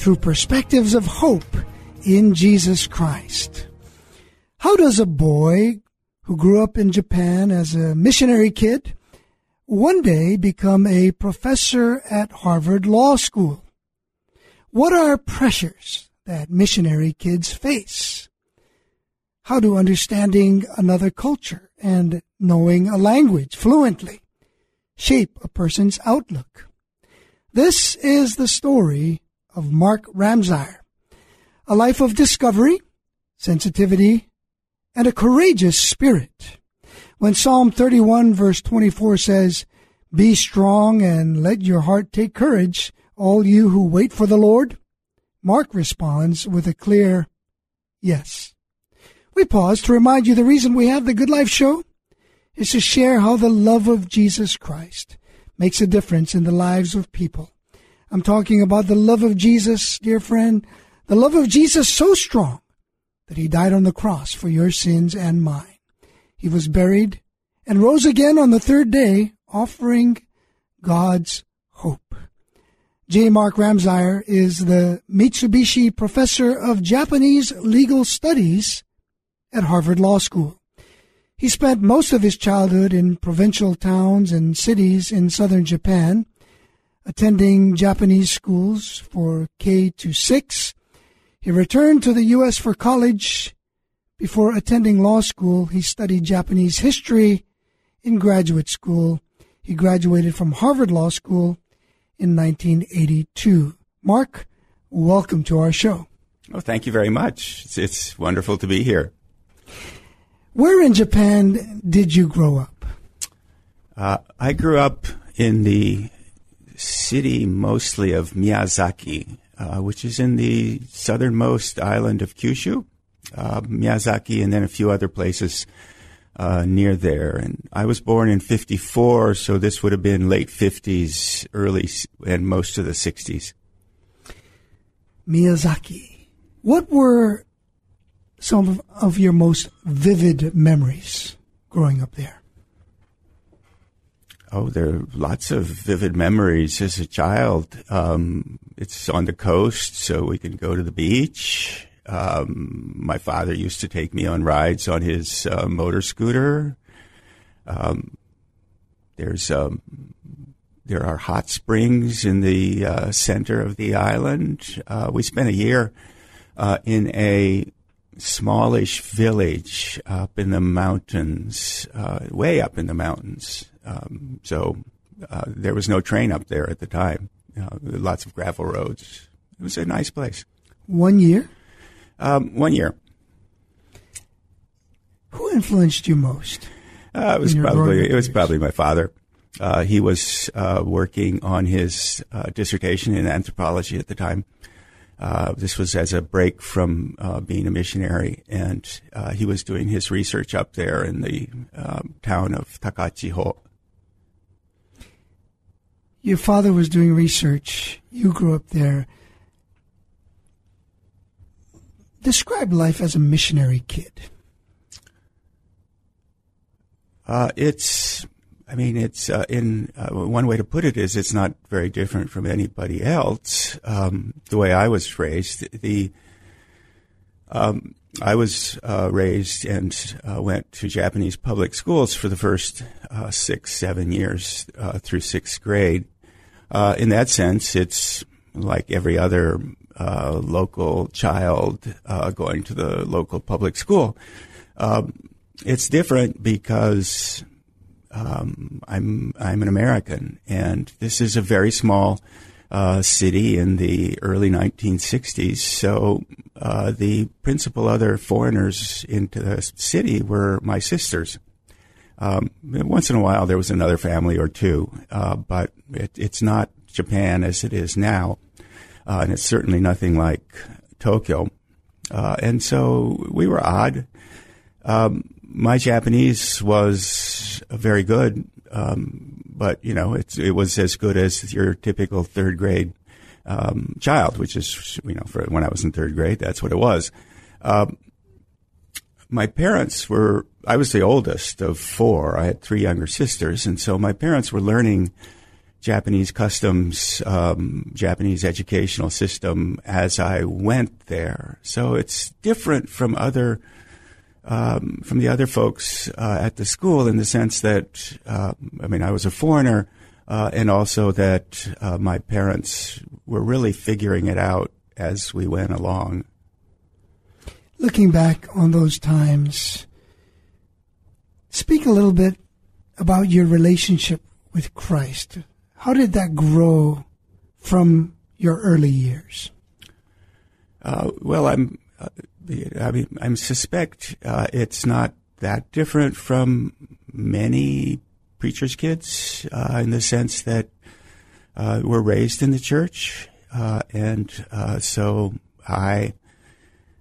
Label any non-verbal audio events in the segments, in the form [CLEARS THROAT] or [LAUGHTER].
through perspectives of hope in Jesus Christ. How does a boy who grew up in Japan as a missionary kid one day become a professor at Harvard Law School? What are pressures that missionary kids face? How do understanding another culture and knowing a language fluently shape a person's outlook? This is the story of Mark Ramseyer. A life of discovery, sensitivity, and a courageous spirit. When Psalm 31 verse 24 says, Be strong and let your heart take courage, all you who wait for the Lord, Mark responds with a clear yes. We pause to remind you the reason we have the Good Life Show is to share how the love of Jesus Christ makes a difference in the lives of people. I'm talking about the love of Jesus, dear friend, the love of Jesus so strong that he died on the cross for your sins and mine. He was buried and rose again on the third day, offering God's hope. J. Mark Ramseyer is the Mitsubishi Professor of Japanese Legal Studies at Harvard Law School. He spent most of his childhood in provincial towns and cities in southern Japan, attending Japanese schools for K to 6. He returned to the U.S. for college. Before attending law school, he studied Japanese history in graduate school. He graduated from Harvard Law School in 1982. Mark, welcome to our show. Oh, thank you very much. It's, it's wonderful to be here. Where in Japan did you grow up? Uh, I grew up in the city mostly of Miyazaki, uh, which is in the southernmost island of Kyushu. Uh, Miyazaki, and then a few other places uh, near there. And I was born in '54, so this would have been late '50s, early and most of the '60s. Miyazaki. What were some of, of your most vivid memories growing up there? Oh, there are lots of vivid memories as a child. Um, it's on the coast, so we can go to the beach. Um, my father used to take me on rides on his uh, motor scooter. Um, there's um, there are hot springs in the uh, center of the island. Uh, we spent a year uh, in a smallish village up in the mountains, uh, way up in the mountains. Um, so uh, there was no train up there at the time. lots of gravel roads. It was a nice place. One year. Um, one year. Who influenced you most? Uh, it was probably it was probably my father. Uh, he was uh, working on his uh, dissertation in anthropology at the time. Uh, this was as a break from uh, being a missionary, and he was doing his research up there in the um, town of Takachiho. Your father was doing research. You grew up there. Describe life as a missionary kid. Uh, it's, I mean, it's uh, in uh, one way to put it is it's not very different from anybody else. Um, the way I was raised, the um, I was uh, raised and uh, went to Japanese public schools for the first uh, six, seven years through sixth grade. in that sense, it's like every other uh, local child uh, going to the local public school. Um, it's different because um, I'm I'm an American, and this is a very small uh, city in the early 1960s. So uh, the principal other foreigners into the city were my sisters. Um, once in a while, there was another family or two, uh, but it, it's not Japan as it is now. uh, and it's certainly nothing like Tokyo. Uh, and so we were odd. Um, my Japanese was very good, um, but you know it was as good as your typical third grade um, child, which is you know for when I was in third grade, that's what it was. Um, my parents were I was the oldest of four. I had three younger sisters, and so my parents were learning Japanese customs, um, Japanese educational system as I went there. So it's different from other um, from the other folks uh, at the school in the sense that uh, I mean I was a foreigner, uh, and also that uh, my parents were really figuring it out as we went along. Looking back on those times, speak a little bit about your relationship with Christ. How did that grow from your early years? Uh, well, I'm, uh, I mean, I suspect uh, it's not that different from many preachers' kids uh, in the sense that uh, we're raised in the church, uh, and so I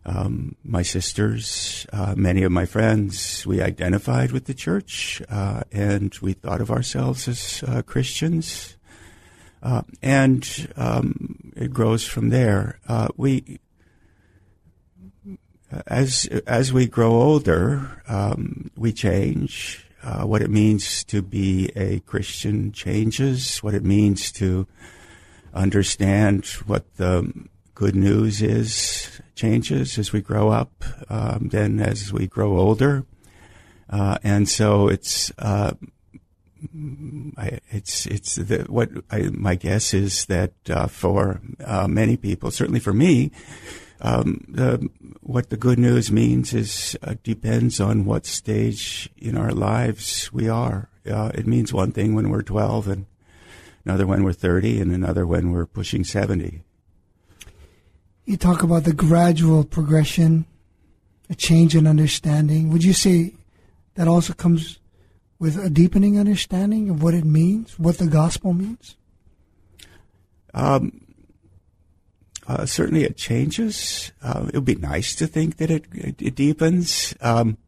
um, my sisters, uh, many of my friends, we identified with the church uh, and we thought of ourselves as uh, Christians. Uh, and um, it grows from there. Uh, we, as as we grow older, um, we change. Uh, what it means to be a Christian changes. What it means to understand what the good news is changes as we grow up, um, then as we grow older, uh, and so it's uh, I, it's it's the, what I, my guess is that uh, for uh, many people, certainly for me, um, the, what the good news means is uh, depends on what stage in our lives we are. Uh, it means one thing when we're 12, and another when we're 30, and another when we're pushing 70 you talk about the gradual progression, a change in understanding. Would you say that also comes with a deepening understanding of what it means, what the gospel means? Um, uh, certainly, it changes. Uh, it would be nice to think that it, it, it deepens, um,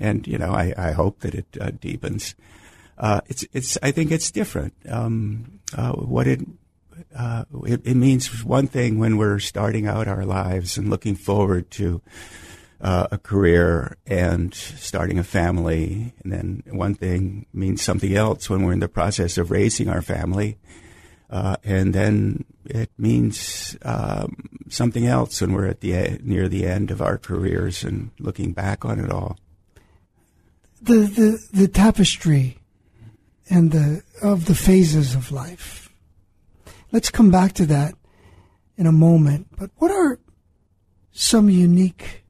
and you know, I, I hope that it uh, deepens. Uh, it's, it's. I think it's different. Um, uh, what it it, it, means one thing when we're starting out our lives and looking forward to a career and starting a family. And then one thing means something else when we're in the process of raising our family. Uh, and then it means um, something else when we're at the near the end of our careers and looking back on it all. The the, the tapestry and the of the phases of life Let's come back to that in a moment. But what are some unique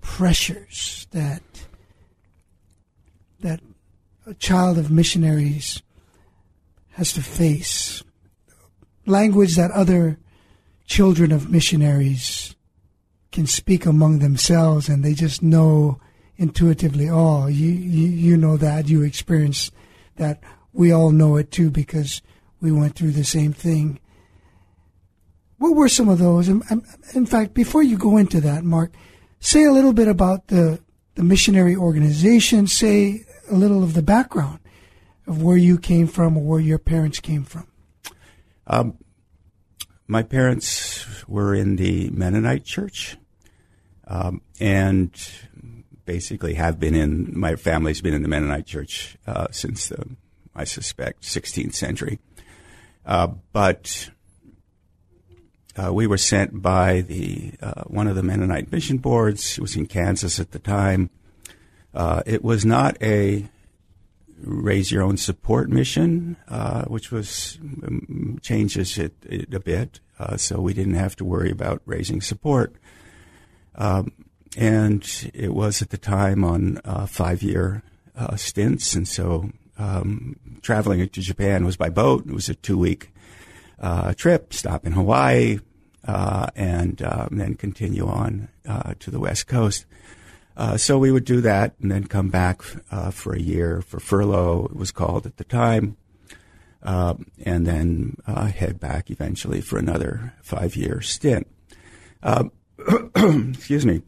pressures that that a child of missionaries has to face? Language that other children of missionaries can speak among themselves and they just know intuitively, oh, you, you, you know that, you experience that. We all know it too because we went through the same thing. What were some of those? In fact, before you go into that, Mark, say a little bit about the, the missionary organization. Say a little of the background of where you came from or where your parents came from. Um, my parents were in the Mennonite church, um, and basically have been in. My family's been in the Mennonite church uh, since the, I suspect, 16th century. Uh, but uh, we were sent by the uh, one of the Mennonite mission boards. It was in Kansas at the time. Uh, it was not a raise your own support mission, uh, which was um, changes it, it, a bit. so we didn't have to worry about raising support. Um, and it was at the time on five year stints, and so um, traveling to Japan was by boat. It was a two week uh, trip, stop in Hawaii, uh, and um, then continue on uh, to the West Coast. Uh, so we would do that and then come back uh, for a year for furlough, it was called at the time. um, and then uh, head back eventually for another five year stint. Uh, [CLEARS THROAT] excuse me.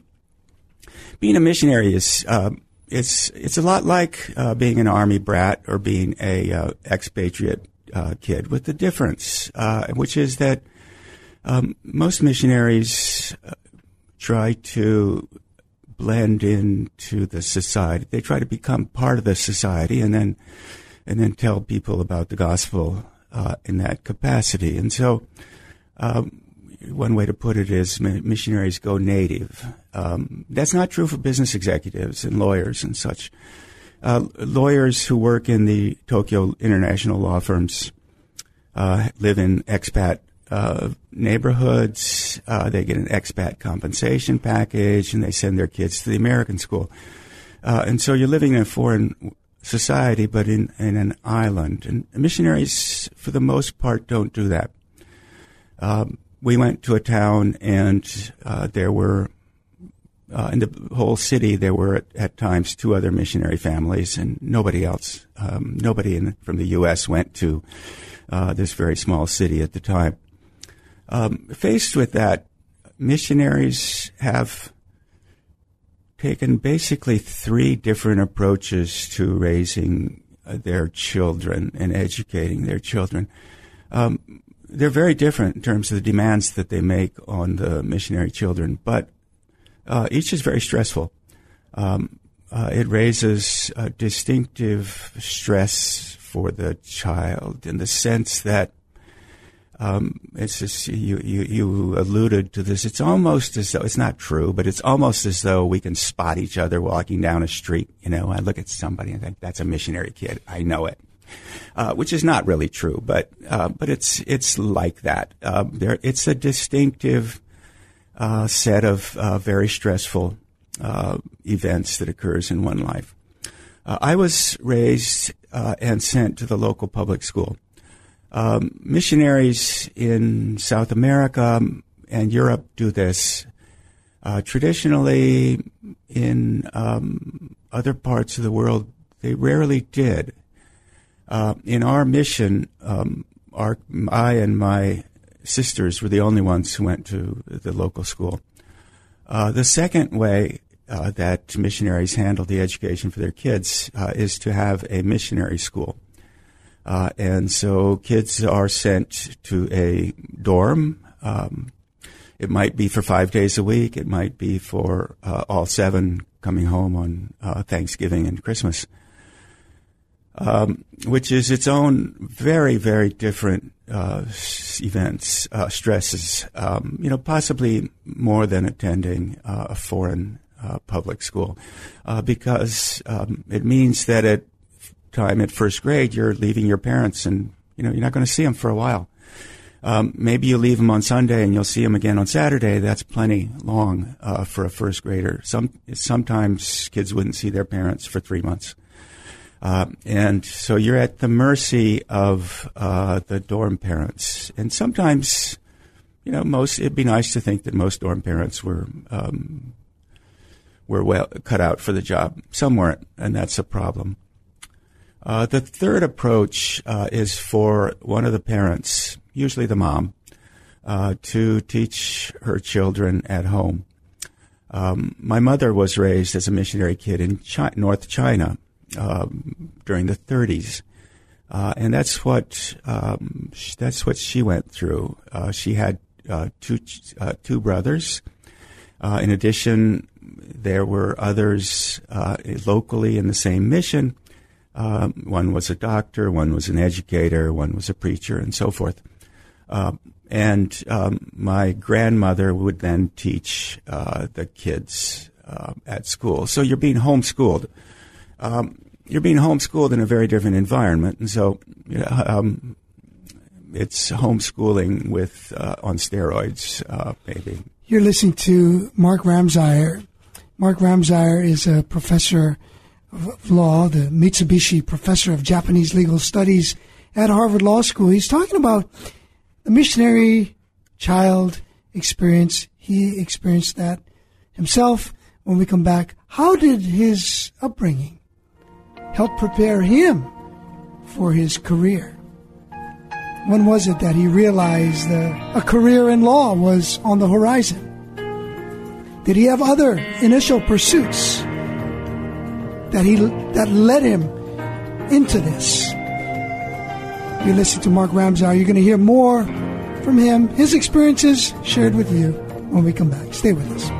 Being a missionary is uh, it's it's a lot like uh, being an army brat or being a uh, expatriate uh, kid, with the difference, which is that um, most missionaries try to blend into the society. They try to become part of the society, and then and then tell people about the gospel uh, in that capacity. And so, um, one way to put it is missionaries go native. Um, that's not true for business executives and lawyers and such. Uh, lawyers who work in the Tokyo international law firms uh, live in expat uh, neighborhoods. Uh, they get an expat compensation package, and they send their kids to the American school. Uh, and so you're living in a foreign society, but in, in an island. And missionaries, for the most part, don't do that. Um, we went to a town, and uh, there were, uh, in the whole city, there were at, at, times two other missionary families, and nobody else, um, nobody in, from the U.S. went to uh, this very small city at the time. Um, faced with that, missionaries have taken basically three different approaches to raising uh, their children and educating their children. Um, they're very different in terms of the demands that they make on the missionary children, but uh, each is very stressful. Um, uh, it raises a distinctive stress for the child in the sense that um, it's just you, you you alluded to this. It's almost as though it's not true, but it's almost as though we can spot each other walking down a street. You know, I look at somebody and think that's a missionary kid. I know it, uh, which is not really true, but uh, but it's it's like that. Uh, there, it's a distinctive uh, set of uh, very stressful uh, events that occurs in one life. I was raised and sent to the local public school. Um, missionaries in South America and Europe do this. Uh, traditionally, in um, other parts of the world, they rarely did. Uh, in our mission, um, our, I and my sisters were the only ones who went to the local school. Uh, the second way uh, that missionaries handle the education for their kids uh, is to have a missionary school. Uh, and so kids are sent to a dorm. Um, it might be for five days a week. It might be for uh, all seven coming home on uh, Thanksgiving and Christmas, um, which is its own very, very different uh, events, uh, stresses. Um, you know, possibly more than attending uh, a foreign public school, because um, it means that it time at first grade, you're leaving your parents and, you know, you're not going to see them for a while. Um, maybe you leave them on Sunday and you'll see them again on Saturday. That's plenty long uh, for a first grader. Some sometimes kids wouldn't see their parents for three months, uh, and so you're at the mercy of uh, the dorm parents. And sometimes, you know, most it'd be nice to think that most dorm parents were um, were well cut out for the job. Some weren't, and that's a problem. Uh, the third approach uh, is for one of the parents, usually the mom, uh, to teach her children at home. Um, my mother was raised as a missionary kid in North China um, during the 30s, uh, and that's what um, that's what she went through. Uh, she had uh, two two brothers. in addition, there were others locally in the same mission um, one was a doctor, one was an educator, one was a preacher, and so forth. Uh, and um, my grandmother would then teach uh, the kids uh, at school. So you're being homeschooled. Um, you're being homeschooled in a very different environment, and so um, it's homeschooling with uh, on steroids, uh, maybe. You're listening to Mark Ramseyer. Mark Ramseyer is a professor of Law, the Mitsubishi Professor of Japanese Legal Studies at Harvard Law School. He's talking about the missionary child experience. He experienced that himself. When we come back, how did his upbringing help prepare him for his career? When was it that he realized a career in law was on the horizon? Did he have other initial pursuits that he that led him into this? You listen to Mark Ramseyer. You're going to hear more from him, his experiences shared with you when we come back. Stay with us.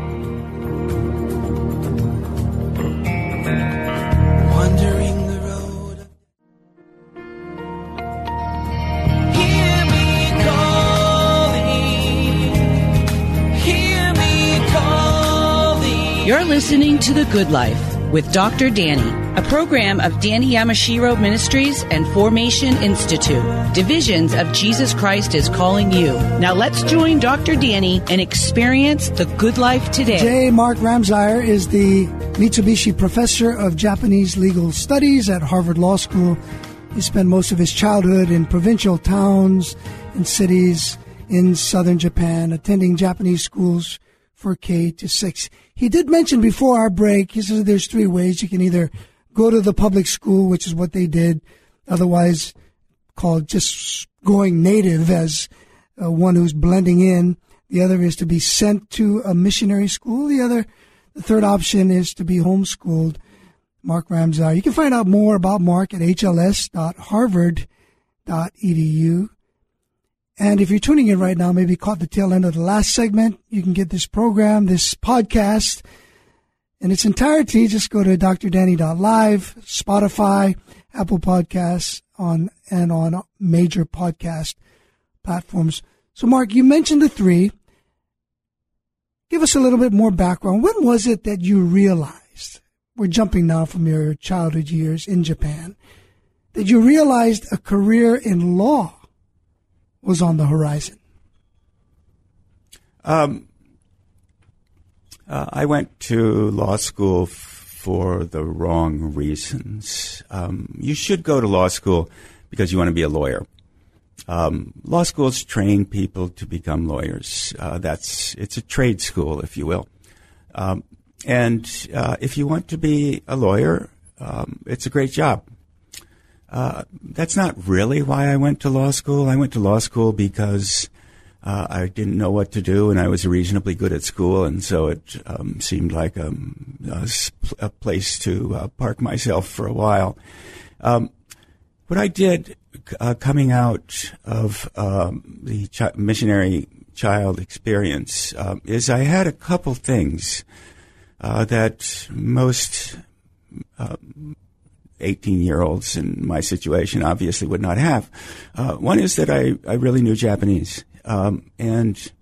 You're listening to The Good Life with Dr. Danny, a program of Danny Yamashiro Ministries and Formation Institute. Divisions of Jesus Christ is calling you. Now let's join Dr. Danny and experience the good life today. J. Mark Ramseyer is the Mitsubishi Professor of Japanese Legal Studies at Harvard Law School. He spent most of his childhood in provincial towns and cities in southern Japan, attending Japanese schools for K to 6. He did mention before our break, he says there's three ways. You can either go to the public school, which is what they did, otherwise called just going native as uh, one who's blending in. The other is to be sent to a missionary school. The other, the third option is to be homeschooled. Mark Ramseyer. You can find out more about Mark at hls.harvard.edu. And if you're tuning in right now, maybe caught the tail end of the last segment, you can get this program, this podcast in its entirety. Just go to drdanny.live, Spotify, Apple Podcasts on, and on major podcast platforms. So Mark, you mentioned the three. Give us a little bit more background. When was it that you realized, we're jumping now from your childhood years in Japan, that you realized a career in law was on the horizon? Um, uh, I went to law school f- for the wrong reasons. Um, you should go to law school because you want to be a lawyer. Um, law schools train people to become lawyers. Uh, that's it's a trade school, if you will. Um, and uh, if you want to be a lawyer, um, it's a great job. Uh, that's not really why I went to law school. I went to law school because uh, I didn't know what to do, and I was reasonably good at school, and so it um, seemed like a, a, a place to uh, park myself for a while. Um, what I did uh, coming out of um, the missionary child experience um, is I had a couple things uh, that most 18 year olds in my situation obviously would not have. Uh, one is that I, I really knew Japanese. Um, and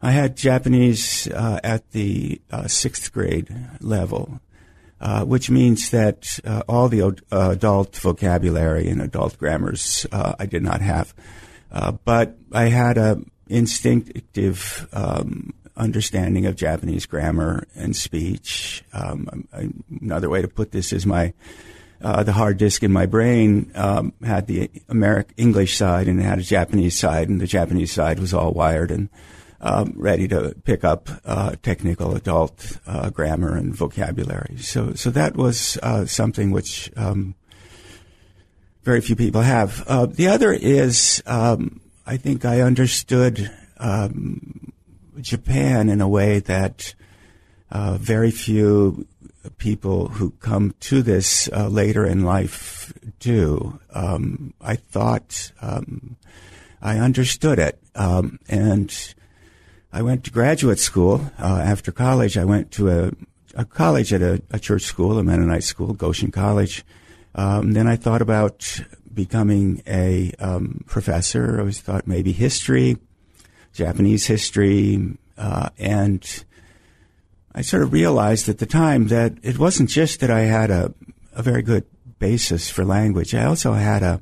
I had Japanese uh, at the uh, sixth grade level, uh, which means that uh, all the adult vocabulary and adult grammars uh, I did not have. but I had a instinctive um, understanding of Japanese grammar and speech. Um, another way to put this is my uh, the hard disk in my brain um, had the American English side and it had a Japanese side, and the Japanese side was all wired and um, ready to pick up uh, technical adult uh, grammar and vocabulary. So, so that was uh, something which um, very few people have. Uh, the other is um, I think I understood um, Japan in a way that uh, very few people who come to this uh, later in life do. Um, I thought um, I understood it, um, and I went to graduate school uh, after college. I went to a, a college at a, a, church school, a Mennonite school, Goshen College. Um, then I thought about becoming a um, professor. I always thought maybe history, Japanese history, uh, and I sort of realized at the time that it wasn't just that I had a, a very good basis for language. I also had a,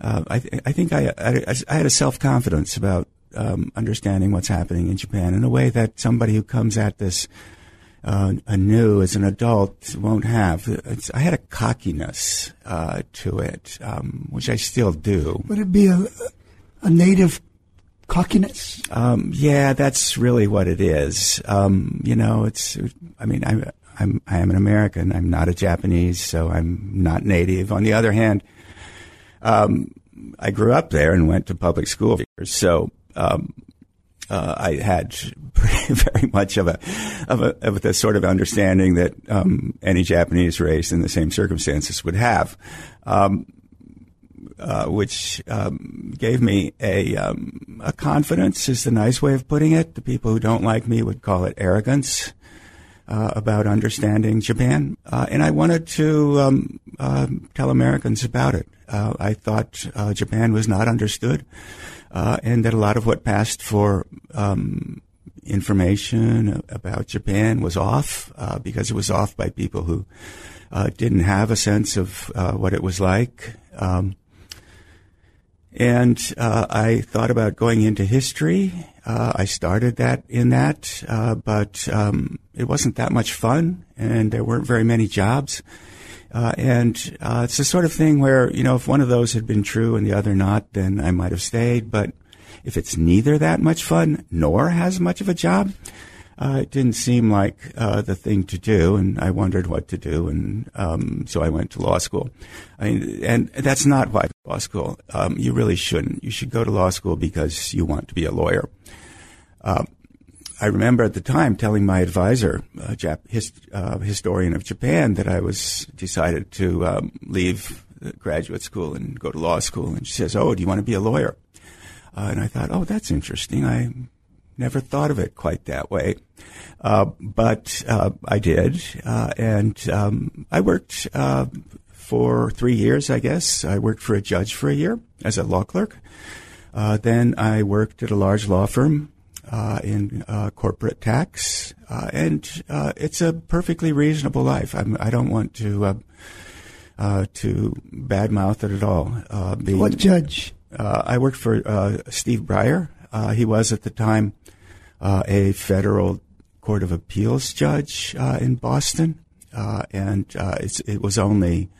uh, I, th- I think I, I, I, had a self confidence about um, understanding what's happening in Japan in a way that somebody who comes at this uh, anew as an adult won't have. It's, I had a cockiness uh, to it, um, which I still do. Would it be a, a native cockiness? Um, yeah, that's really what it is. Um, you know, it's. I mean, I'm I'm I am an American. I'm not a Japanese, so I'm not native. On the other hand, um, I grew up there and went to public school, so um, uh, I had [LAUGHS] very much of a, of a of the sort of understanding that um, any Japanese race in the same circumstances would have, um, uh, which um, gave me a um, a confidence is the nice way of putting it. The people who don't like me would call it arrogance. Uh, about understanding Japan, uh, and I wanted to um, uh, tell Americans about it. Uh, I thought uh, Japan was not understood, uh, and that a lot of what passed for um, information about Japan was off because it was off by people who didn't have a sense of what it was like. Um, and uh, I thought about going into history. Uh, I started that in that, uh, but um, it wasn't that much fun, and there weren't very many jobs. Uh, and uh, it's the sort of thing where you know, if one of those had been true and the other not, then I might have stayed. But if it's neither that much fun nor has much of a job, uh, it didn't seem like uh, the thing to do, and I wondered what to do, and um, so I went to law school. I mean, and that's not why law school. Um, you really shouldn't. You should go to law school because you want to be a lawyer. Uh, I remember at the time telling my advisor, a Jap- his, uh, historian of Japan, that I was decided to um, leave graduate school and go to law school. And she says, "Oh, do you want to be a lawyer?" Uh, and I thought, "Oh, that's interesting. I never thought of it quite that way. Uh, but uh, I did, uh, and um, I worked uh, for three years. I guess I worked for a judge for a year as a law clerk. Uh, then I worked at a large law firm uh, in corporate tax, and it's a perfectly reasonable life. I'm, I do not want to to badmouth it at all. what judge? I worked for Steve Breyer. he was at the time uh, a federal court of appeals judge uh, in Boston, uh, and uh, it was only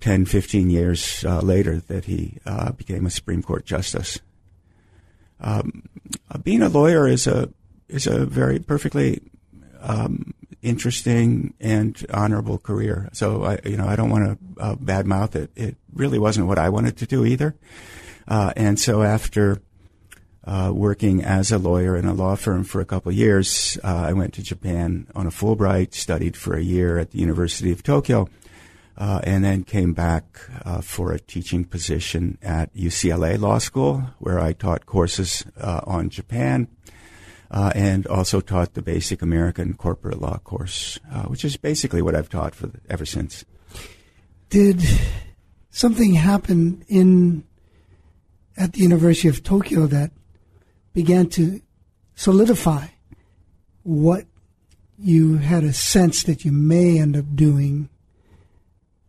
10, 15 years uh, later that he became a Supreme Court justice. Um, being a lawyer is a is a very perfectly um, interesting and honorable career. So I, you know, I don't want to uh, badmouth it. It really wasn't what I wanted to do either. Uh, and so after uh, working as a lawyer in a law firm for a couple years. Uh, I went to Japan on a Fulbright, studied for a year at the University of Tokyo, uh, and then came back uh, for a teaching position at UCLA Law School, where I taught courses uh, on Japan. Uh, and also taught the basic American corporate law course, which is basically what I've taught for the, ever since. Did something happen in at the University of Tokyo that began to solidify what you had a sense that you may end up doing.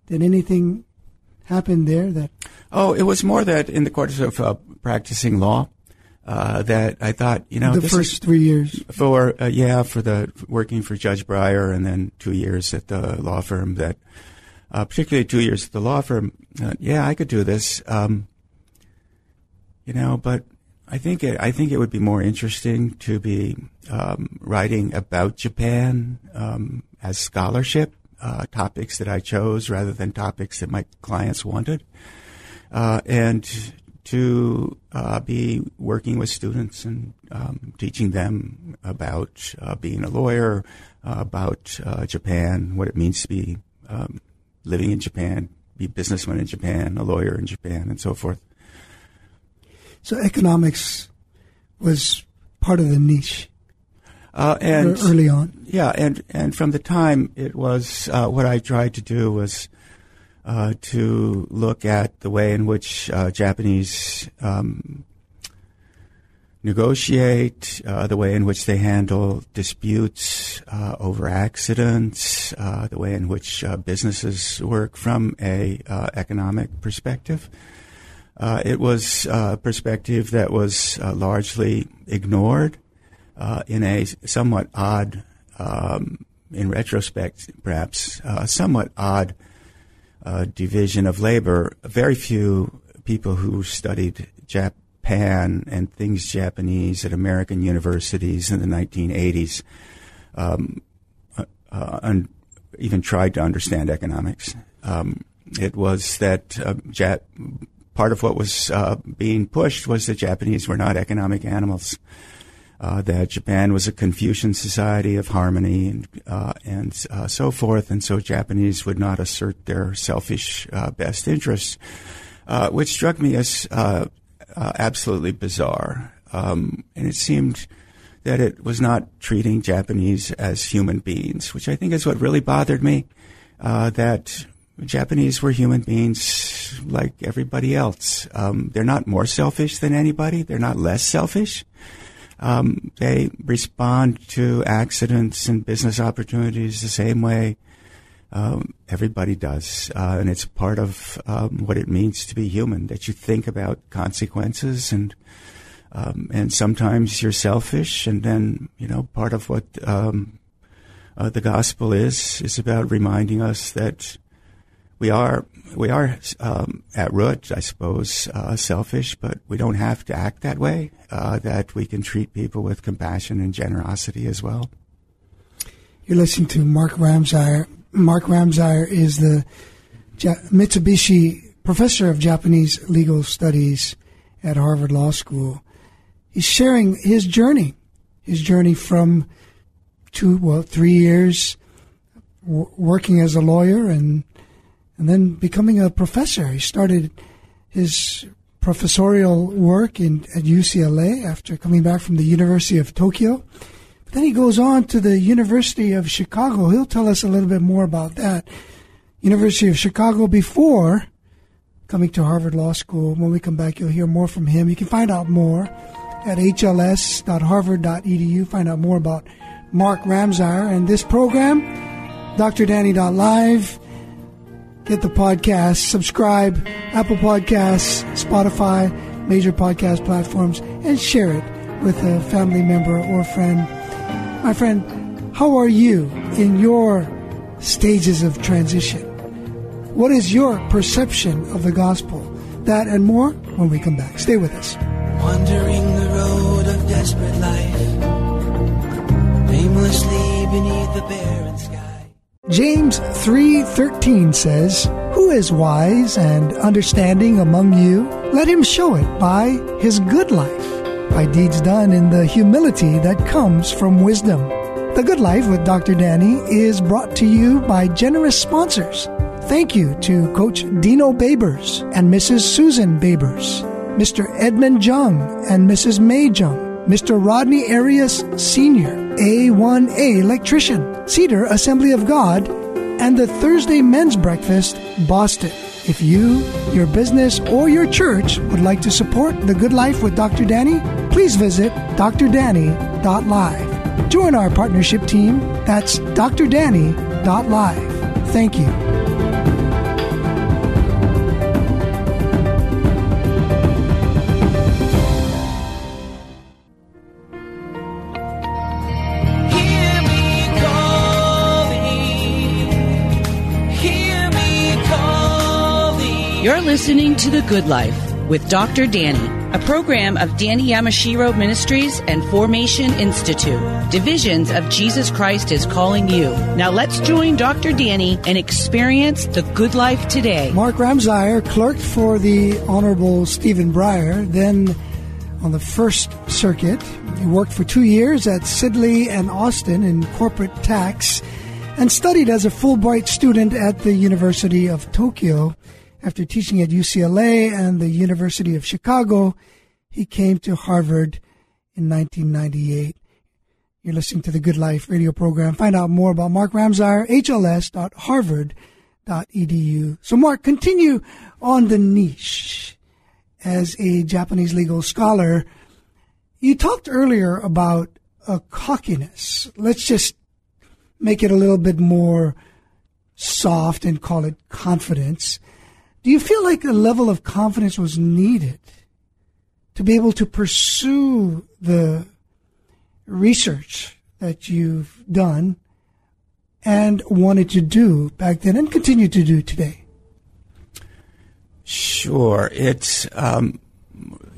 Did anything happen there that? Oh, it was more that in the course of uh, practicing law, uh, that I thought, you know, the first three years for uh, yeah, for the working for Judge Breyer, and then two years at the law firm. That uh, particularly two years at the law firm. Uh, yeah, I could do this. Um, you know, but I think it, I think it would be more interesting to be um, writing about Japan um, as scholarship uh, topics that I chose rather than topics that my clients wanted, uh, and to uh, be working with students and um, teaching them about uh, being a lawyer, uh, about uh, Japan, what it means to be um, living in Japan, be a businessman in Japan, a lawyer in Japan, and so forth. So economics was part of the niche. Uh, and early on, yeah, and and from the time it was, uh, what I tried to do was uh, to look at the way in which uh, Japanese um, negotiate, uh, the way in which they handle disputes uh, over accidents, the way in which businesses work from a economic perspective. Uh, it was a perspective that was uh, largely ignored uh, in a somewhat odd, um, in retrospect, perhaps, uh, somewhat odd uh, division of labor. Very few people who studied Japan and things Japanese at American universities in the 1980s um, uh, un- even tried to understand economics. Um, it was that uh, Jap- part of what was uh, being pushed was that Japanese were not economic animals. Uh, that Japan was a Confucian society of harmony and uh, and uh, so forth, and so Japanese would not assert their selfish uh, best interests, uh, which struck me as uh, absolutely bizarre. Um, and it seemed that it was not treating Japanese as human beings, which I think is what really bothered me. that Japanese were human beings like everybody else. Um, they're not more selfish than anybody. They're not less selfish. Um, they respond to accidents and business opportunities the same way um, everybody does, uh, and it's part of um, what it means to be human. That you think about consequences, and um, and sometimes you're selfish, and then you know part of what um, uh, the gospel is is about reminding us that we are we are um, at root, I suppose, uh, selfish, but we don't have to act that way. Uh, that we can treat people with compassion and generosity as well. You're listening to Mark Ramseyer. Mark Ramseyer is the Mitsubishi Professor of Japanese Legal Studies at Harvard Law School. He's sharing his journey, his journey from two, well, three years w- working as a lawyer and and then becoming a professor. He started his professorial work in at UCLA after coming back from the University of Tokyo. But then he goes on to the University of Chicago. He'll tell us a little bit more about that. University of Chicago before coming to Harvard Law School. When we come back, you'll hear more from him. You can find out more at hls.harvard.edu. Find out more about Mark Ramseyer and this program, Dr. drdanny.live get the podcast, subscribe, Apple Podcasts, Spotify, major podcast platforms, and share it with a family member or friend. My friend, how are you in your stages of transition? What is your perception of the gospel? That and more when we come back. Stay with us. Wandering the road of desperate life, aimlessly beneath the barren sky. James 3:13 says, "Who is wise and understanding among you? Let him show it by his good life, by deeds done in the humility that comes from wisdom." The Good Life with Dr. Danny is brought to you by generous sponsors. Thank you to Coach Dino Babers and Mrs. Susan Babers, Mr. Edmund Jung and Mrs. May Jung, Mr. Rodney Arias Sr., A1A electrician, Cedar Assembly of God, and the Thursday Men's Breakfast, Boston. If you, your business, or your church would like to support The Good Life with Dr. Danny, please visit drdanny.live. Join our partnership team. That's drdanny.live. Thank you. You're listening to The Good Life with Dr. Danny, a program of Danny Yamashiro Ministries and Formation Institute. Divisions of Jesus Christ is calling you. Now let's join Dr. Danny and experience the good life today. Mark Ramseyer clerked for the Honorable Stephen Breyer, then on the First Circuit. He worked for two years at Sidley and Austin in corporate tax and studied as a Fulbright student at the University of Tokyo. After teaching at UCLA and the University of Chicago, he came to Harvard in 1998. You're listening to the Good Life radio program. Find out more about Mark Ramseyer, hls.harvard.edu. So, Mark, continue on the niche as a Japanese legal scholar. You talked earlier about a cockiness. Let's just make it a little bit more soft and call it confidence. Do you feel like a level of confidence was needed to be able to pursue the research that you've done and wanted to do back then and continue to do today? Sure. It's, um,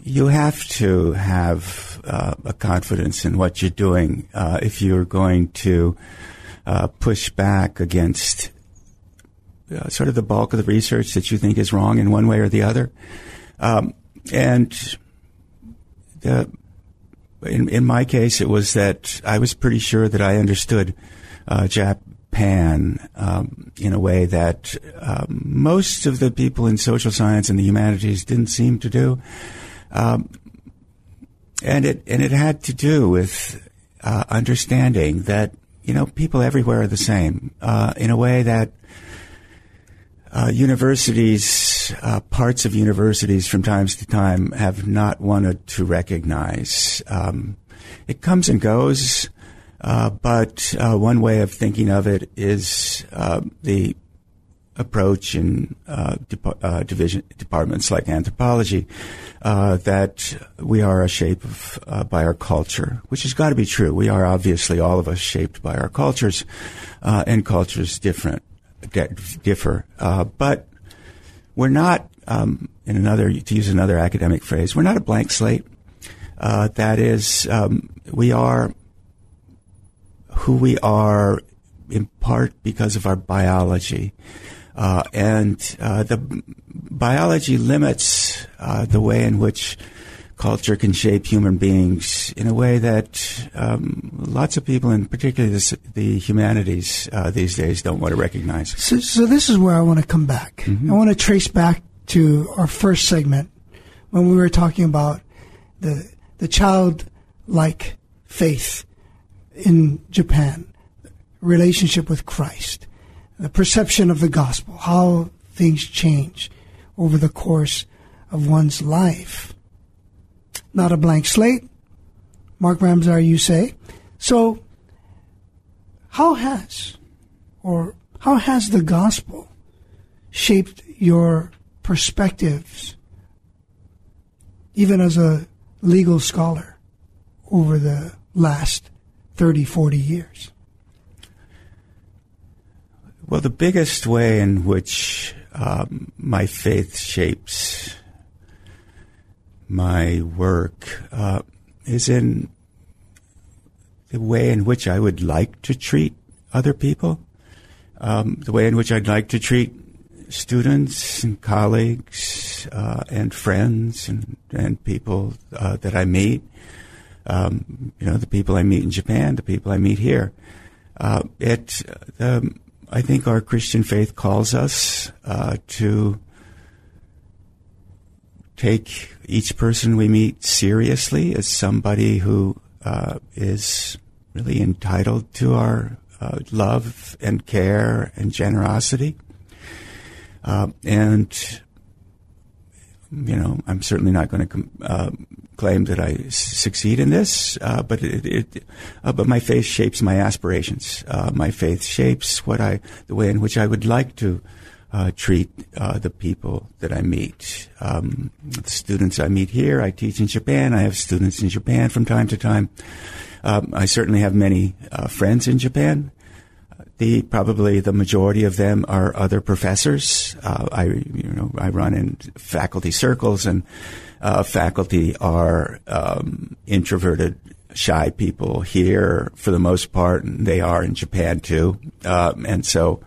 you have to have uh, a confidence in what you're doing uh, if you're going to uh, push back against uh, sort of the bulk of the research that you think is wrong in one way or the other. Um, and the, in, in my case, it was that I was pretty sure that I understood uh, Japan um, in a way that um, most of the people in social science and the humanities didn't seem to do. Um, and it and it had to do with uh, understanding that you know people everywhere are the same uh, in a way that uh, universities, uh, parts of universities from time to time have not wanted to recognize. Um, it comes and goes, uh, but uh, one way of thinking of it is uh, the approach in uh, de- division departments like anthropology that we are a shape of, by our culture, which has got to be true. We are obviously all of us shaped by our cultures, and cultures different differ. Uh, but we're not, um, in another, to use another academic phrase, we're not a blank slate. Uh, that is, um, we are who we are in part because of our biology. Uh, and uh, the biology limits uh, the way in which culture can shape human beings in a way that um, lots of people, and particularly the, the humanities uh, these days, don't want to recognize. So, so, this is where I want to come back. Mm-hmm. I want to trace back to our first segment when we were talking about the the childlike faith in Japan, relationship with Christ, the perception of the gospel, how things change over the course of one's life not a blank slate. Mark Ramseyer, you say. So, how has, or how has the gospel shaped your perspectives, even as a legal scholar, over the last 30, 40 years? Well, the biggest way in which um, my faith shapes my work uh, is in the way in which I would like to treat other people, um, the way in which I'd like to treat students and colleagues uh, and friends and, and people uh, that I meet. Um, you know, the people I meet in Japan, the people I meet here. Uh, it, I think our Christian faith calls us uh, to take each person we meet seriously as somebody who uh, is really entitled to our uh, love and care and generosity. Uh, and, you know, I'm certainly not going to com- uh, claim that I s- succeed in this, uh, but it, it uh, but my faith shapes my aspirations. my faith shapes what I, the way in which I would like to uh, treat uh, the people that I meet. Um, the students I meet here, I teach in Japan. I have students in Japan from time to time. Um, I certainly have many uh, friends in Japan. The probably the majority of them are other professors. Uh, I you know I run in faculty circles, and uh, faculty are um, introverted shy people here for the most part, and they are in Japan too. Um, and so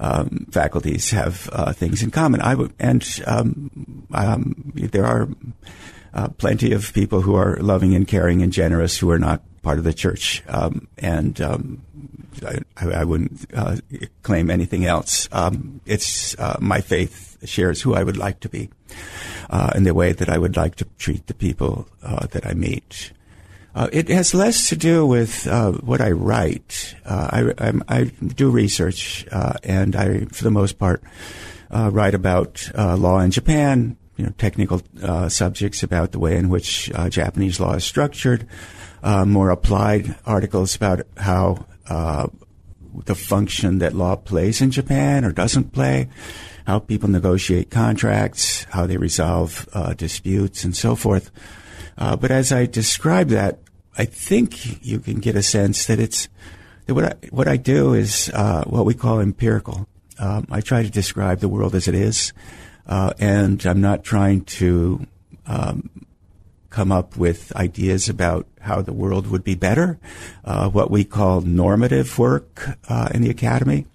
um, faculties have uh, things in common. I would, and um, um, there are uh, plenty of people who are loving and caring and generous who are not part of the church, um, and um, I, I, wouldn't uh, claim anything else. It's uh, my faith shares who I would like to be, uh, and the way that I would like to treat the people uh, that I meet. Uh, it has less to do with uh, what I write. Uh, I, I, do research, uh, and I, for the most part, uh, write about uh, law in Japan. You know, technical subjects about the way in which Japanese law is structured. more applied articles about how the function that law plays in Japan or doesn't play, how people negotiate contracts, how they resolve disputes, and so forth. Uh, but as I describe that, I think you can get a sense that it's that what I, what I do is uh, what we call empirical. Um, I try to describe the world as it is, uh, and I'm not trying to um, come up with ideas about how the world would be better. Uh, what we call normative work uh, in the academy.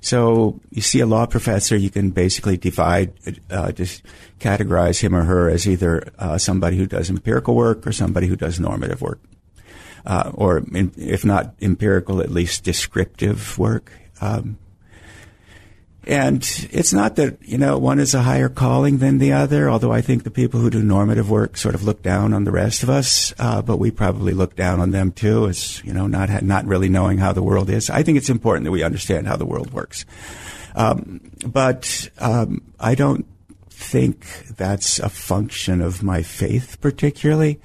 So you see a law professor, you can basically divide, uh, just categorize him or her as either uh, somebody who does empirical work or somebody who does normative work, uh, or in, if not empirical, at least descriptive work. Um, and it's not that, you know, one is a higher calling than the other, although I think the people who do normative work sort of look down on the rest of us, uh, but we probably look down on them too as, you know, not, not really knowing how the world is. I think it's important that we understand how the world works. Um, but um, I don't think that's a function of my faith particularly.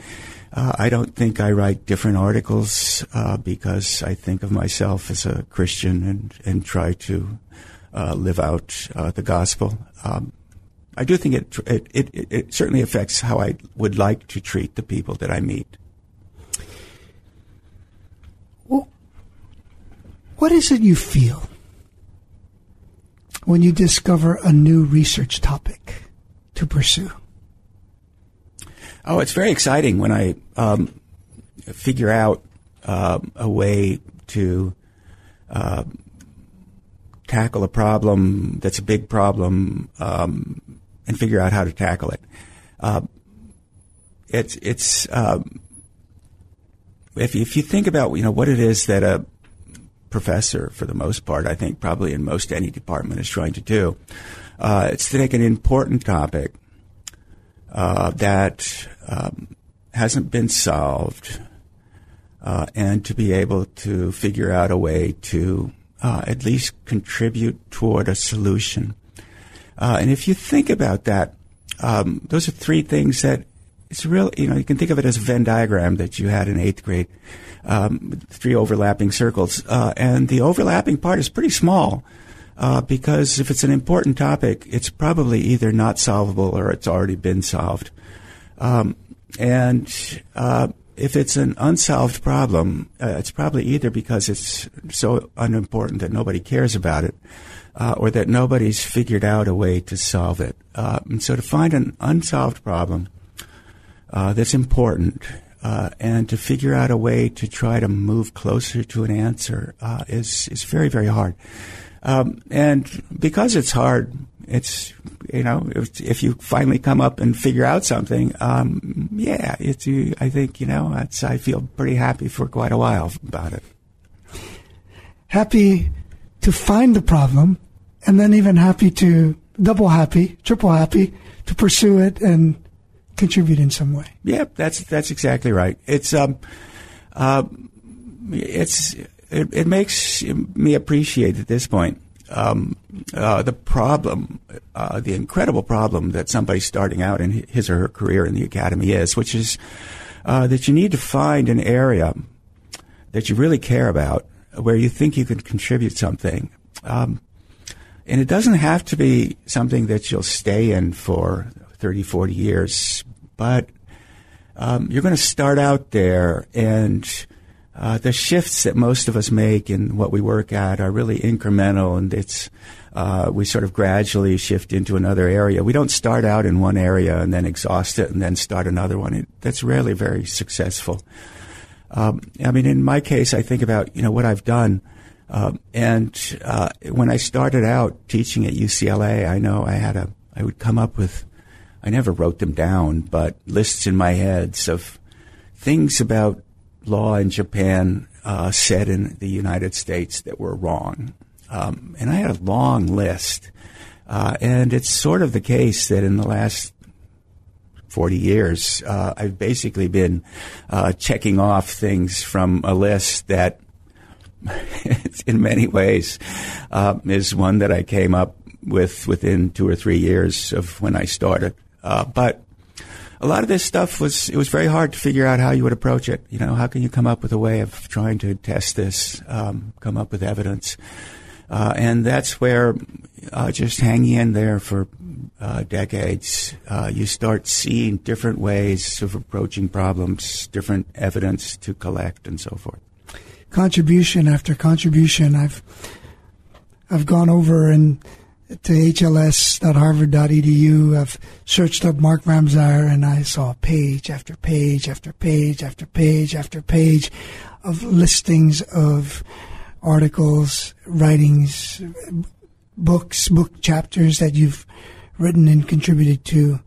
Uh, I don't think I write different articles uh, because I think of myself as a Christian and, and try to uh, live out uh, the gospel. Um, I do think it, it, it, it certainly affects how I would like to treat the people that I meet. Well, what is it you feel when you discover a new research topic to pursue? Oh, it's very exciting when I um, figure out uh, a way to uh, tackle a problem that's a big problem um, and figure out how to tackle it. Uh, it's it's um, if if you think about you know what it is that a professor, for the most part, I think probably in most any department is trying to do, uh, it's to take an important topic uh, that um, hasn't been solved. Uh, and to be able to figure out a way to uh, at least contribute toward a solution. Uh, and if you think about that, um, those are three things that it's real. You know, you can think of it as a Venn diagram that you had in eighth grade, um, three overlapping circles, uh, and the overlapping part is pretty small. Uh, because if it's an important topic, it's probably either not solvable or it's already been solved. Um, and uh, if it's an unsolved problem, uh, it's probably either because it's so unimportant that nobody cares about it, uh, or that nobody's figured out a way to solve it. Uh, and so to find an unsolved problem uh, that's important uh, and to figure out a way to try to move closer to an answer uh, is is very very hard. Um, and because it's hard, it's you know if, if, you finally come up and figure out something, um, yeah, it's I think you know I feel pretty happy for quite a while about it. Happy to find the problem, and then even happy to double happy, triple happy to pursue it and contribute in some way. Yeah, that's that's exactly right. It's um, uh, it's it, it makes me appreciate at this point um, uh, the problem, uh, the incredible problem that somebody starting out in his or her career in the academy is, which is uh, that you need to find an area that you really care about, where you think you can contribute something. Um, and it doesn't have to be something that you'll stay in for 30, 40 years, but um, you're going to start out there and uh, the shifts that most of us make in what we work at are really incremental, and it's uh, we sort of gradually shift into another area. We don't start out in one area and then exhaust it and then start another one. It, that's rarely very successful. Um, I mean, in my case, I think about you know what I've done, um, and uh, when I started out teaching at UCLA, I know I had a I would come up with I never wrote them down, but lists in my heads of things about law in Japan uh, said in the United States that were wrong. Um, and I had a long list. Uh, and it's sort of the case that in the last 40 years, uh, I've basically been uh, checking off things from a list that, [LAUGHS] in many ways, uh, is one that I came up with within two or three years of when I started. Uh, but a lot of this stuff was it was very hard to figure out how you would approach it. You know, how can you come up with a way of trying to test this, um, come up with evidence, uh, and that's where uh, just hanging in there for uh, decades, uh, you start seeing different ways of approaching problems, different evidence to collect, and so forth. Contribution after contribution, I've I've gone over and to hls.harvard.edu. I've searched up Mark Ramseyer and I saw page after page after page after page after page of listings of articles, writings, books, book chapters that you've written and contributed to.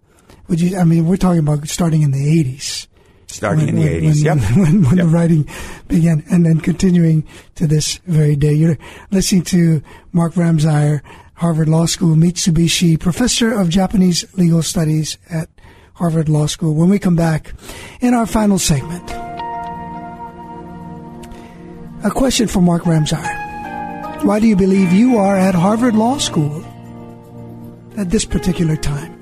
Would you? I mean, we're talking about starting in the '80s. Starting when, in the when, 80s, when, yep. when, when Yep. the writing began, and then continuing to this very day. You're listening to Mark Ramseyer, Harvard Law School, Mitsubishi, professor of Japanese legal studies at Harvard Law School. When we come back in our final segment, a question for Mark Ramseyer. Why do you believe you are at Harvard Law School at this particular time?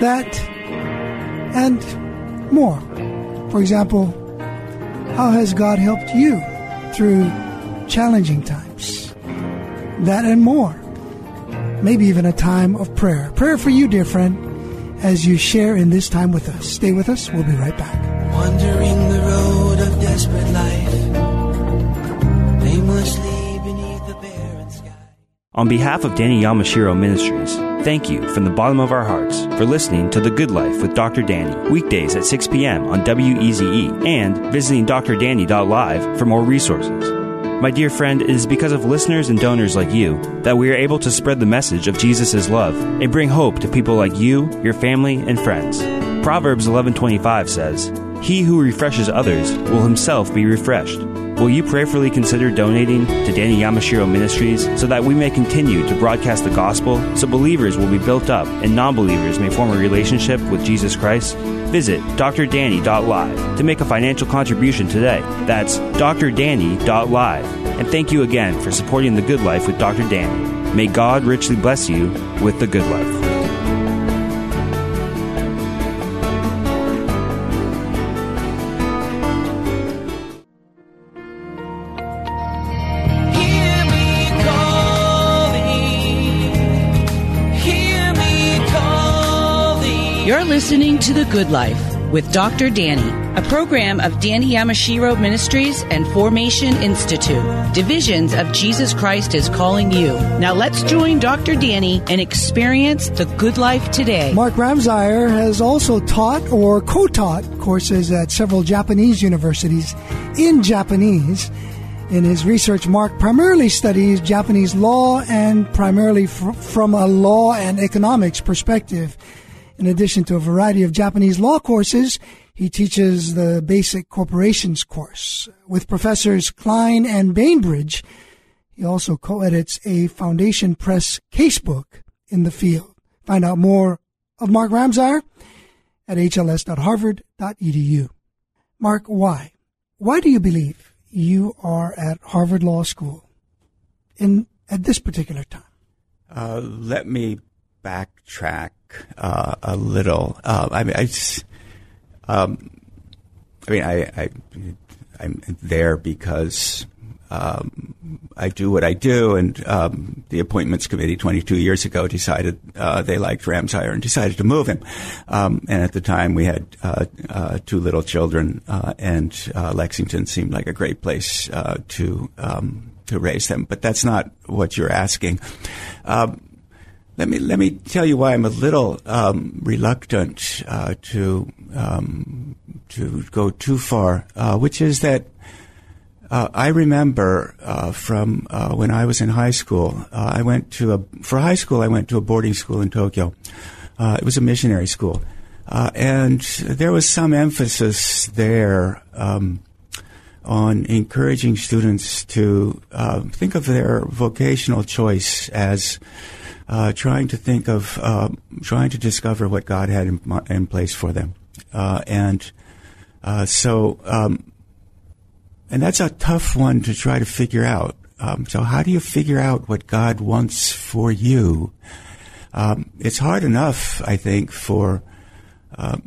That and more. For example, how has God helped you through challenging times? That and more. Maybe even a time of prayer. Prayer for you, dear friend, as you share in this time with us. Stay with us. We'll be right back. Wandering the road of desperate life, aimlessly beneath the barren sky. On behalf of Danny Yamashiro Ministries, thank you from the bottom of our hearts for listening to The Good Life with Dr. Danny, weekdays at 6 p.m. on WEZE, and visiting drdanny.live for more resources. My dear friend, it is because of listeners and donors like you that we are able to spread the message of Jesus' love and bring hope to people like you, your family, and friends. Proverbs 11:25 says, "He who refreshes others will himself be refreshed." Will you prayerfully consider donating to Danny Yamashiro Ministries so that we may continue to broadcast the gospel so believers will be built up and non believers may form a relationship with Jesus Christ? Visit drdanny.live to make a financial contribution today. That's drdanny.live. And thank you again for supporting The Good Life with Dr. Danny. May God richly bless you with The Good Life. You're listening to The Good Life with Dr. Danny, a program of Danny Yamashiro Ministries and Formation Institute. Divisions of Jesus Christ is calling you. Now let's join Dr. Danny and experience the good life today. Mark Ramseyer has also taught or co-taught courses at several Japanese universities in Japanese. In his research, Mark primarily studies Japanese law and primarily fr- from a law and economics perspective. In addition to a variety of Japanese law courses, he teaches the basic corporations course with professors Klein and Bainbridge. He also co-edits a Foundation Press casebook in the field. Find out more of Mark Ramseyer at hls.harvard.edu. Mark, why? Why do you believe you are at Harvard Law School in at this particular time? Uh, let me backtrack uh, a little. Uh, I mean, I, just, um, I mean, I, I, I'm there because um, I do what I do, and um, the appointments committee 22 years ago decided uh, they liked Ramseyer and decided to move him. Um, and at the time, we had uh, uh, two little children, uh, and uh, Lexington seemed like a great place uh, to um, to raise them. But that's not what you're asking. Um, let me let me tell you why I'm a little um, reluctant uh, to um, to go too far, uh, which is that uh, I remember uh, from uh, when I was in high school. Uh, I went to a for high school. I went to a boarding school in Tokyo. Uh, it was a missionary school, uh, and there was some emphasis there. Um, on encouraging students to uh, think of their vocational choice as uh, trying to think of uh, trying to discover what God had in, in place for them, uh, and uh, so um, and that's a tough one to try to figure out. Um, so how do you figure out what God wants for you? Um, it's hard enough, I think, for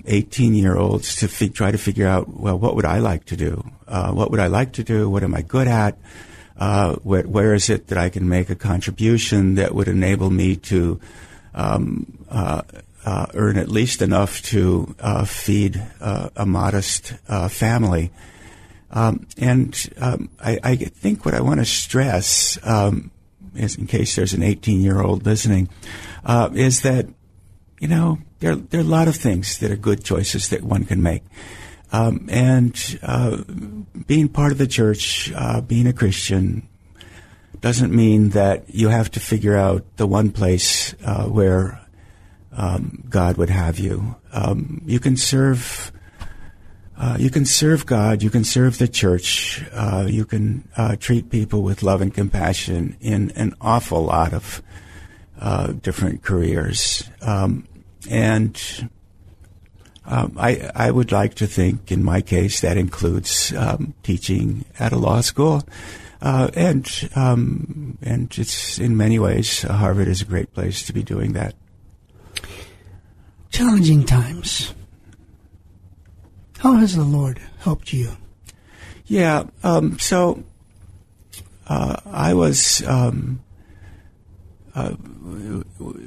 18 year olds to try to figure out, well, what would I like to do? Uh, what would I like to do? What am I good at? Uh, where, where is it that I can make a contribution that would enable me to um, uh, uh, earn at least enough to uh, feed uh, a modest uh, family? Um, and um, I, I think what I want to stress, um, is in case there's an 18 year old listening, is that you know there there are a lot of things that are good choices that one can make. Um, and uh, being part of the church, uh, being a Christian, doesn't mean that you have to figure out the one place uh, where um, God would have you. Um, you can serve. Uh, you can serve God. You can serve the church. Uh, you can uh, treat people with love and compassion in an awful lot of different careers. Um, and um, I, I would like to think, in my case, that includes um, teaching at a law school. Uh, and um, and it's in many ways Harvard is a great place to be doing that. Challenging times. How has the Lord helped you? Yeah. Um, so uh, I was um, uh,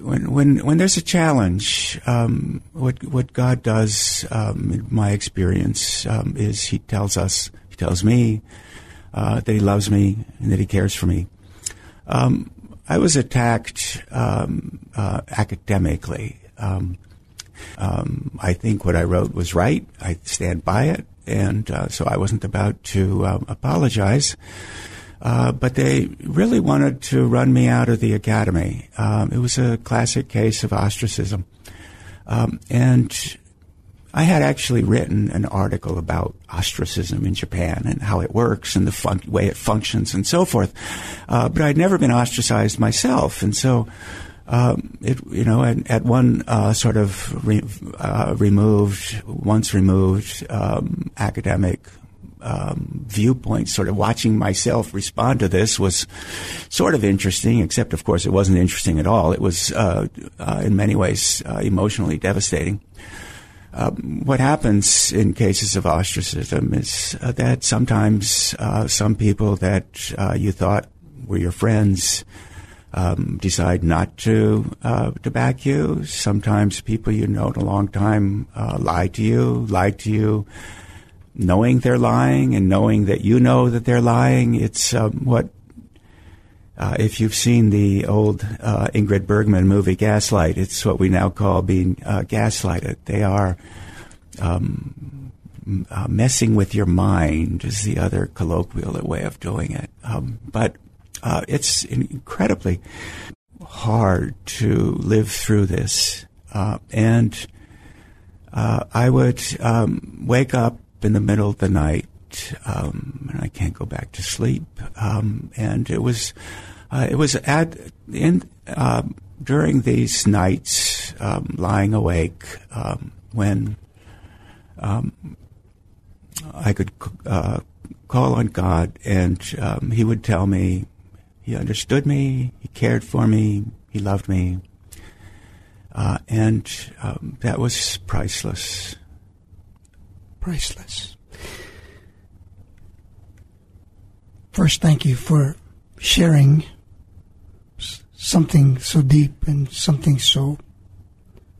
when when when there's a challenge. Um, what what God does, um, in my experience, um, is He tells us, He tells me uh, that He loves me and that He cares for me. Um, I was attacked um, uh, academically. Um, I think what I wrote was right. I stand by it, and uh, so I wasn't about to apologize. Uh, but they really wanted to run me out of the academy. Um, it was a classic case of ostracism, um, and I had actually written an article about ostracism in Japan and how it works and the fun- way it functions and so forth. Uh, but I'd never been ostracized myself, and so um, it, you know, at, at one uh, sort of re, uh, removed, once removed um, academic um, viewpoint, sort of watching myself respond to this was sort of interesting, except, of course, it wasn't interesting at all. It was, uh, uh in many ways, uh, emotionally devastating. Um, what happens in cases of ostracism is uh, that sometimes some people that you thought were your friends um, decide not to uh, to back you. Sometimes people you know in a long time uh, lie to you, lie to you, knowing they're lying and knowing that you know that they're lying. It's um, what uh, if you've seen the old uh, Ingrid Bergman movie Gaslight, it's what we now call being uh, gaslighted. They are. Um, uh, messing with your mind is the other colloquial way of doing it. Um, but uh, it's incredibly hard to live through this. Uh, and I would um, wake up in the middle of the night, um, and I can't go back to sleep. Um, and it was, uh, it was at in um, during these nights, um, lying awake, um, when I could uh, call on God, and He would tell me he understood me. He cared for me. He loved me. Uh, and um, that was priceless. Priceless. First, thank you for sharing something so deep and something so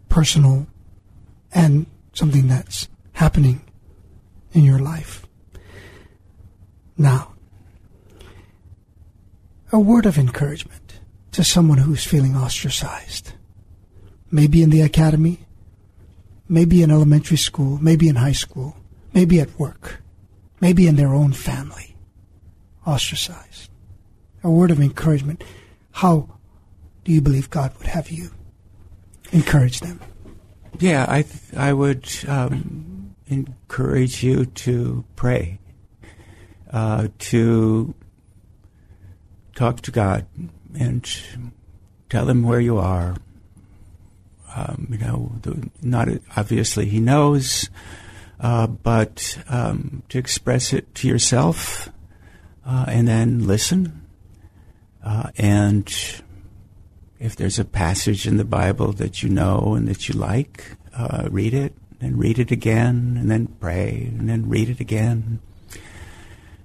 personal and something that's happening in your life. Now, a word of encouragement to someone who's feeling ostracized. Maybe in the academy, maybe in elementary school, maybe in high school, maybe at work, maybe in their own family. Ostracized. A word of encouragement. How do you believe God would have you encourage them? Yeah, I th- I would um, encourage you to pray, uh, to talk to God and tell him where you are. Um, you know, the, not obviously he knows, uh, but um, to express it to yourself uh, and then listen. Uh, and if there's a passage in the Bible that you know and that you like, uh, read it and read it again and then pray and then read it again.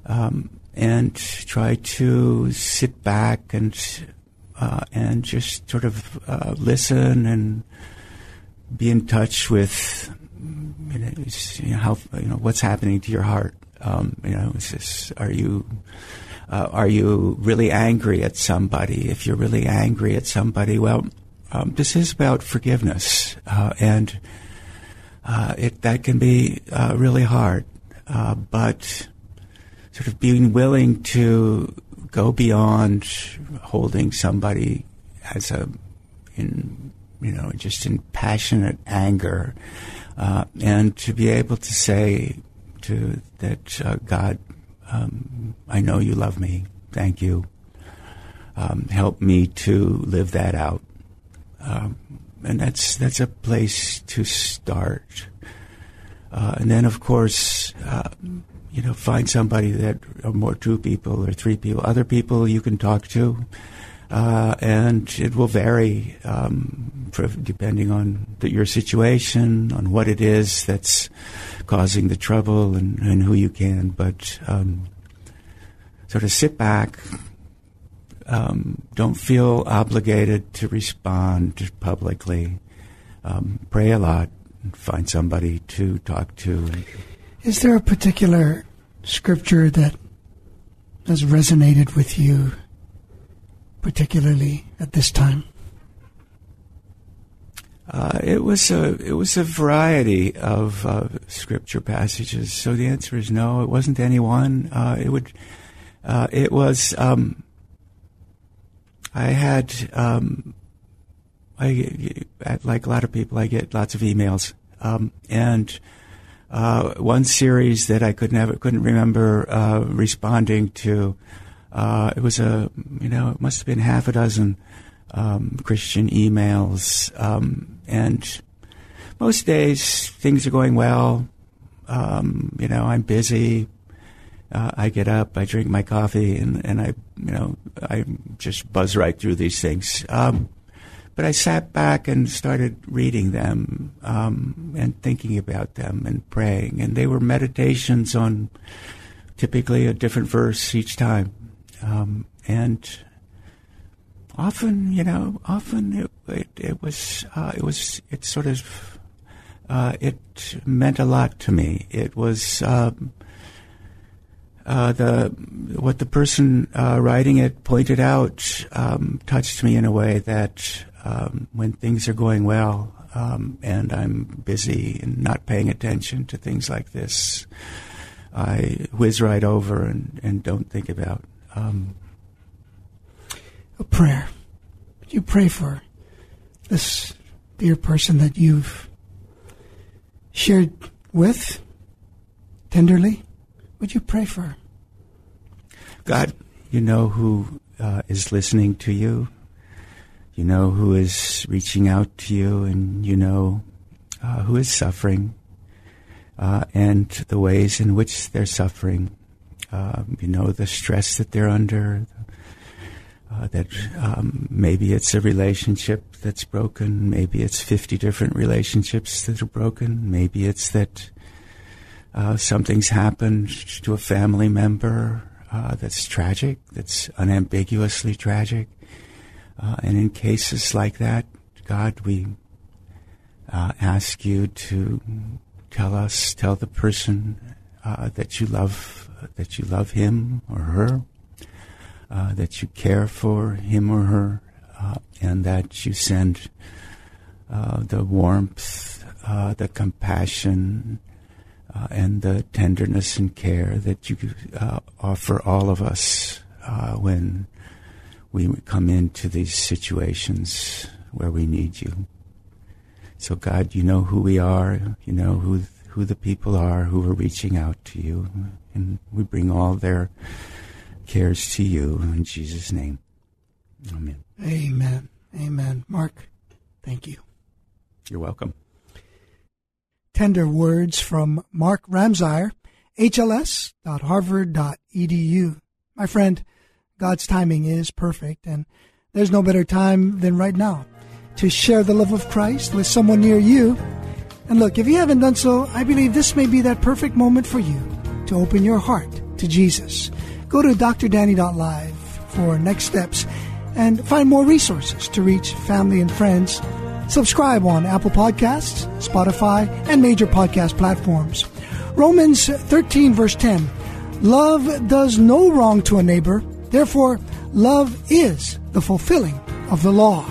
Um, and try to sit back and uh, and just sort of uh, listen and be in touch with you know, how you know what's happening to your heart. Um, you know, are you uh, are you really angry at somebody? If you're really angry at somebody, well, um, this is about forgiveness uh, and uh, it that can be uh, really hard. Uh, but sort of being willing to go beyond holding somebody as a in you know just in passionate anger, uh, and to be able to say to that uh, God, um, I know you love me. Thank you. Um, help me to live that out. Um, and that's that's a place to start. Uh, and then, of course, uh, you know, find somebody that are more two people or three people, other people you can talk to, uh, and it will vary um, depending on the, your situation, on what it is that's causing the trouble, and, and who you can. But um, sort of sit back, um, don't feel obligated to respond publicly. Um, pray a lot. Find somebody to talk to. Is there a particular scripture that has resonated with you, particularly at this time? Uh, it was a it was a variety of uh, scripture passages. So the answer is no. It wasn't any one. Uh, it would. Uh, it was. Um, I had, um, I like a lot of people, I get lots of emails, um, and uh, one series that I could never couldn't remember uh, responding to. Uh, it was a you know it must have been half a dozen um, Christian emails, um, and most days things are going well. Um, you know I'm busy uh, I get up, I drink my coffee, and, and I, you know, I just buzz right through these things. Um, but I sat back and started reading them um, and thinking about them and praying, and they were meditations on typically a different verse each time, um, and often, you know, often it it, it was uh, it was it sort of uh, it meant a lot to me. It was. Um, uh, the what the person uh, writing it pointed out um, touched me in a way that um, when things are going well um, and I'm busy and not paying attention to things like this, I whiz right over and, and don't think about. Um, a prayer. Would you pray for this dear person that you've shared with tenderly? Would you pray for her? God, you know who uh, is listening to you. You know who is reaching out to you, and you know uh, who is suffering, uh, and the ways in which they're suffering. Um, you know the stress that they're under. Uh, that um, maybe it's a relationship that's broken. Maybe it's 50 different relationships that are broken. Maybe it's that uh, something's happened to a family member uh, that's tragic, that's unambiguously tragic. Uh, and in cases like that, God, we uh, ask you to tell us, tell the person uh, that you love, that you love him or her, uh, that you care for him or her, uh, and that you send the warmth, the compassion, uh, and the tenderness and care that you uh, offer all of us uh, when we come into these situations where we need you. So, God, you know who we are. You know who who the people are who are reaching out to you, and we bring all their cares to you in Jesus' name. Amen. Amen. Amen. Mark, thank you. You're welcome tender words from Mark Ramseyer, hls.harvard.edu. My friend, God's timing is perfect, and there's no better time than right now to share the love of Christ with someone near you. And look, if you haven't done so, I believe this may be that perfect moment for you to open your heart to Jesus. Go to drdanny.live for next steps and find more resources to reach family and friends Subscribe on Apple Podcasts, Spotify, and major podcast platforms. Romans 13, verse 10 Love does no wrong to a neighbor, therefore, love is the fulfilling of the law.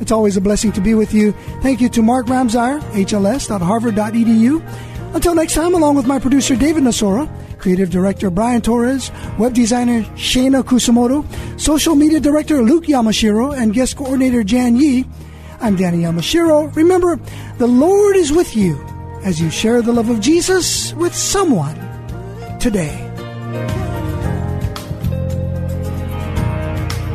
It's always a blessing to be with you. Thank you to Mark Ramseyer, hls.harvard.edu. Until next time, along with my producer David Nasora, creative director Brian Torres, web designer Shayna Kusumoto, social media director Luke Yamashiro, and guest coordinator Jan Yi, I'm Danny Yamashiro. Remember, the Lord is with you as you share the love of Jesus with someone today.